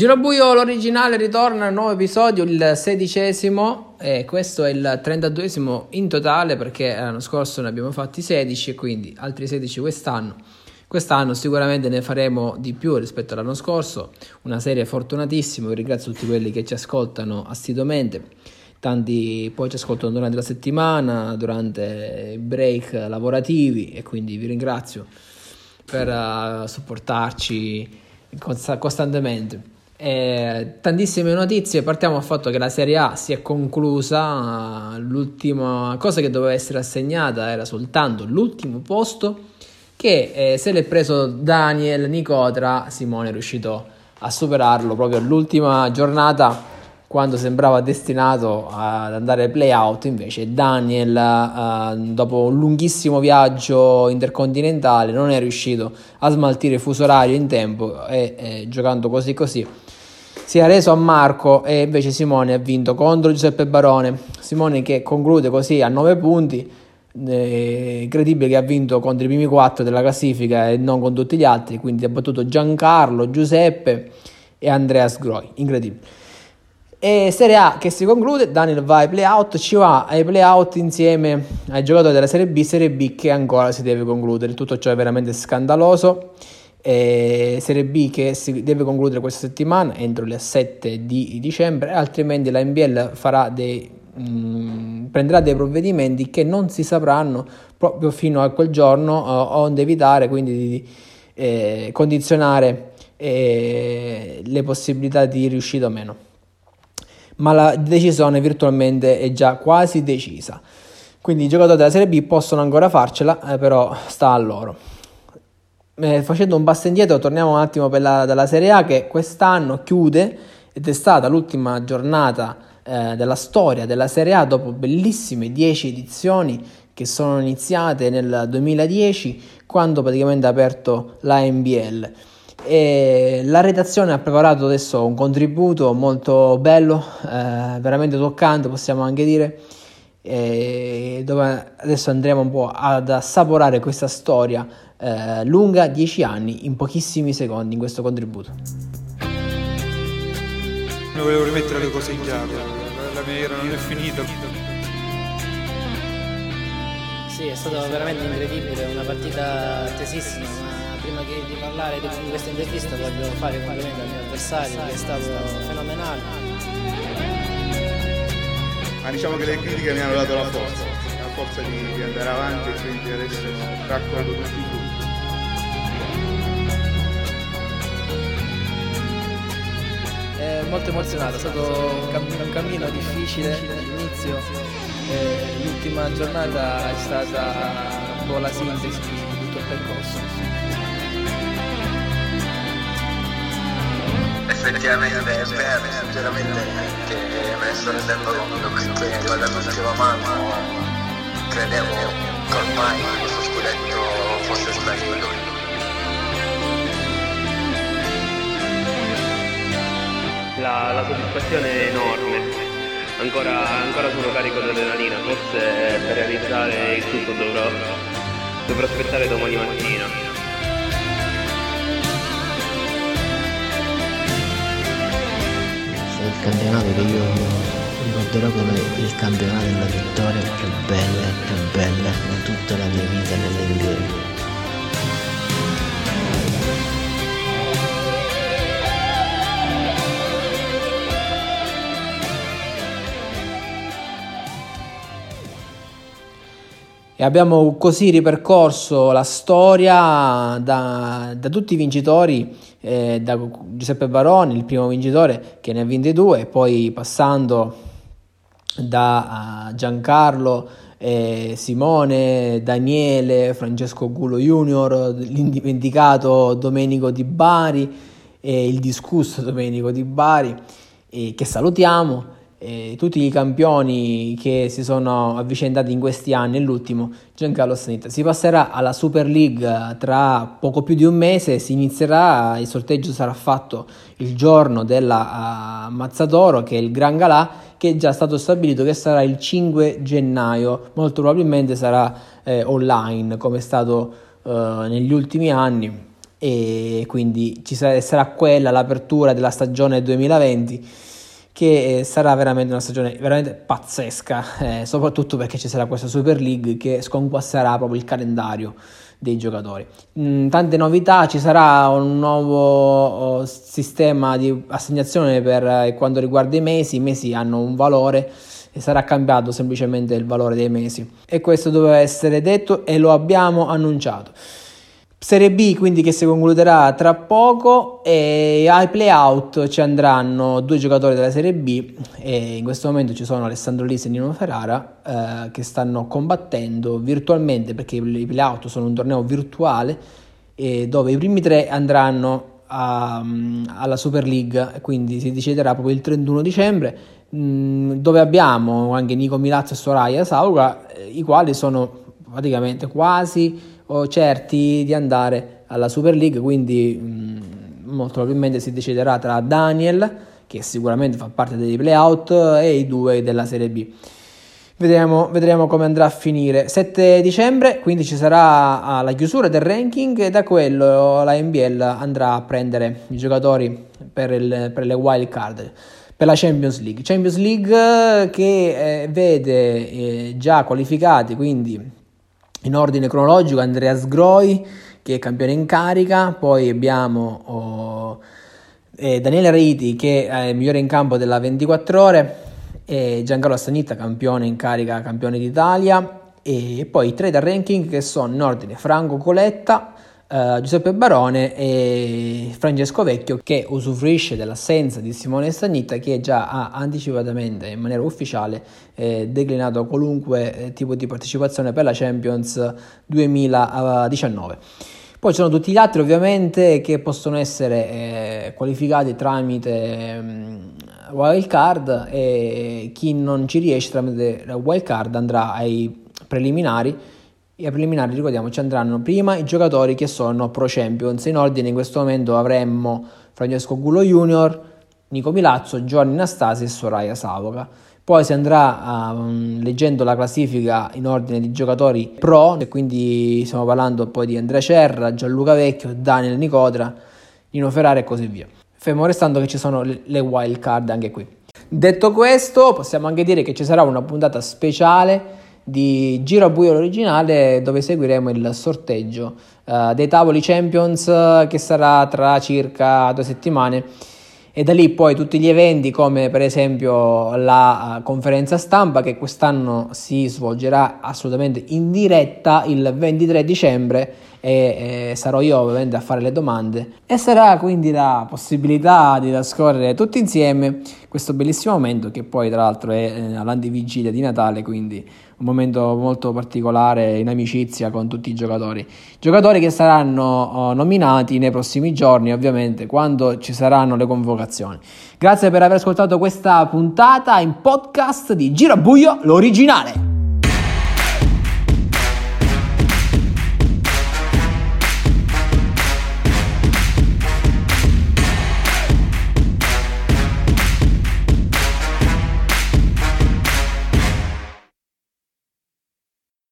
Girobuio l'originale ritorna al nuovo episodio, il sedicesimo e questo è il 32esimo in totale perché l'anno scorso ne abbiamo fatti 16 e quindi altri 16 quest'anno. Quest'anno sicuramente ne faremo di più rispetto all'anno scorso, una serie fortunatissima, ringrazio tutti quelli che ci ascoltano assiduamente, tanti poi ci ascoltano durante la settimana, durante i break lavorativi e quindi vi ringrazio per uh, supportarci costantemente. Eh, tantissime notizie, partiamo dal fatto che la Serie A si è conclusa, l'ultima cosa che doveva essere assegnata era soltanto l'ultimo posto che eh, se l'è preso Daniel Nicotra, Simone è riuscito a superarlo proprio all'ultima giornata quando sembrava destinato ad andare ai playout, invece Daniel eh, dopo un lunghissimo viaggio intercontinentale non è riuscito a smaltire il fuso orario in tempo e eh, giocando così così si è reso a Marco e invece Simone ha vinto contro Giuseppe Barone. Simone che conclude così a 9 punti, eh, incredibile che ha vinto contro i primi 4 della classifica e non con tutti gli altri, quindi ha battuto Giancarlo, Giuseppe e Andreas Groi, incredibile. E Serie A che si conclude, Daniel va ai playout, ci va ai playout insieme ai giocatori della Serie B, Serie B che ancora si deve concludere, tutto ciò è veramente scandaloso eh, Serie B che si deve concludere questa settimana entro il 7 di dicembre, altrimenti la NBL dei, mh, mm, prenderà dei provvedimenti che non si sapranno proprio fino a quel giorno, uh, onde evitare quindi di eh, condizionare eh, le possibilità di riuscita o meno. Ma la decisione virtualmente è già quasi decisa. Quindi i giocatori della Serie B possono ancora farcela, eh, però sta a loro eh, facendo un passo indietro, torniamo un attimo la, dalla Serie A che quest'anno chiude ed è stata l'ultima giornata eh, della storia della Serie A dopo bellissime 10 edizioni che sono iniziate nel 2010 quando praticamente ha aperto la NBL. E la redazione ha preparato adesso un contributo molto bello, eh, veramente toccante, possiamo anche dire, eh, dove adesso andremo un po' ad assaporare questa storia eh, lunga 10 anni in pochissimi secondi in questo contributo. Non volevo rimettere le cose in chiaro, la mia era non è finita. Sì, è stato veramente incredibile, una partita tesissima, ma prima di parlare di questa intervista voglio fare un complimento al mio avversario che è stato fenomenale. Diciamo che le critiche mi hanno dato la forza, la forza di, di andare avanti e quindi adesso raccolgo tutti i frutti. È molto emozionato, è stato un, cam- un cammino difficile all'inizio, eh, l'ultima giornata è stata un po' la sintesi di tutto il percorso. Effettivamente è vero, sinceramente che me ne sto rendendo conto perché quando l'ultima mano credevo che ormai questo scudetto fosse sparito la, la soddisfazione è enorme. Ancora, ancora sono carico di adrenalina, forse per realizzare il tutto dovrò, dovrò aspettare domani mattina. Campionato che io ricorderò come il campionato della vittoria più bella più bella in tutta la mia vita nell'NBA. E abbiamo così ripercorso la storia da, da tutti i vincitori, eh, da Giuseppe Baroni, il primo vincitore che ne ha vinti due, poi passando da Giancarlo, eh, Simone, Daniele, Francesco Gulo Junior, l'indimenticato Domenico Di Bari, eh, il discusso Domenico Di Bari, che salutiamo eh, tutti i campioni che si sono avvicendati in questi anni l'ultimo Giancarlo Sanita. Si passerà alla Super League tra poco più di un mese, si inizierà, il sorteggio sarà fatto il giorno della uh, Mazzadoro che è il Gran Galà che è già stato stabilito che sarà il 5 gennaio, molto probabilmente sarà eh, online come è stato uh, negli ultimi anni. E quindi ci sarà, sarà quella l'apertura della stagione 2020 che eh, sarà veramente una stagione veramente pazzesca, eh, soprattutto perché ci sarà questa Super League che sconquasserà proprio il calendario dei giocatori. Mm, tante novità, ci sarà un nuovo oh, sistema di assegnazione per eh, quanto riguarda i mesi, i mesi hanno un valore e sarà cambiato semplicemente il valore dei mesi e questo doveva essere detto e lo abbiamo annunciato. Serie B quindi che si concluderà tra poco e ai playout ci andranno due giocatori della Serie B e in questo momento ci sono Alessandro Lisi e Nino Ferrara eh, che stanno combattendo virtualmente perché i playout sono un torneo virtuale eh, dove i primi tre andranno a, alla Super League quindi si deciderà proprio il 31 dicembre mh, mm, dove abbiamo anche Nico Milazzo e Soraya Sauga eh, i quali sono praticamente quasi certi di andare alla Super League, quindi mh, molto probabilmente si deciderà tra Daniel, che sicuramente fa parte dei playout, e i due della Serie B. Vedremo, vedremo, come andrà a finire. 7 dicembre, quindi ci sarà ah, la chiusura del ranking e da quello la NBL andrà a prendere i giocatori per, il, per le wild card, per la Champions League. Champions League che eh, vede eh, già qualificati, quindi in ordine cronologico Andrea Sgroi che è campione in carica, poi abbiamo oh, eh, Daniele Reiti che è migliore in campo della 24 ore, e Giancarlo Stanitta campione in carica, campione d'Italia e poi i tre da ranking che sono in ordine Franco Coletta, Uh, Giuseppe Barone e Francesco Vecchio che usufruisce dell'assenza di Simone Stagnitta che già ha anticipatamente in maniera ufficiale eh, declinato qualunque eh, tipo di partecipazione per la Champions 2019. Poi ci sono tutti gli altri ovviamente che possono essere eh, qualificati tramite um, wild card e chi non ci riesce tramite wild card andrà ai preliminari e ai preliminari ricordiamo ci andranno prima i giocatori che sono Pro Champions. In ordine in questo momento avremmo Francesco Gullo Junior, Nico Milazzo, Giovanni Nastasi e Soraya Savoca. Poi si andrà um, leggendo la classifica in ordine di giocatori pro, e quindi stiamo parlando poi di Andrea Cerra, Gianluca Vecchio, Daniel Nicodra, Nino Ferrari e così via. Fermo restando che ci sono le wild card anche qui. Detto questo, possiamo anche dire che ci sarà una puntata speciale di Giro a Buio l'originale dove seguiremo il sorteggio uh, dei tavoli Champions uh, che sarà tra circa due settimane. E da lì poi tutti gli eventi come per esempio la uh, conferenza stampa che quest'anno si svolgerà assolutamente in diretta il 23 dicembre e, e, sarò io ovviamente a fare le domande. E sarà quindi la possibilità di trascorrere tutti insieme questo bellissimo momento che poi tra l'altro è eh, all'antivigilia di Natale quindi un momento molto particolare in amicizia con tutti i giocatori. Giocatori che saranno oh, nominati nei prossimi giorni ovviamente quando ci saranno le convocazioni. Grazie per aver ascoltato questa puntata in podcast di Girabuio l'originale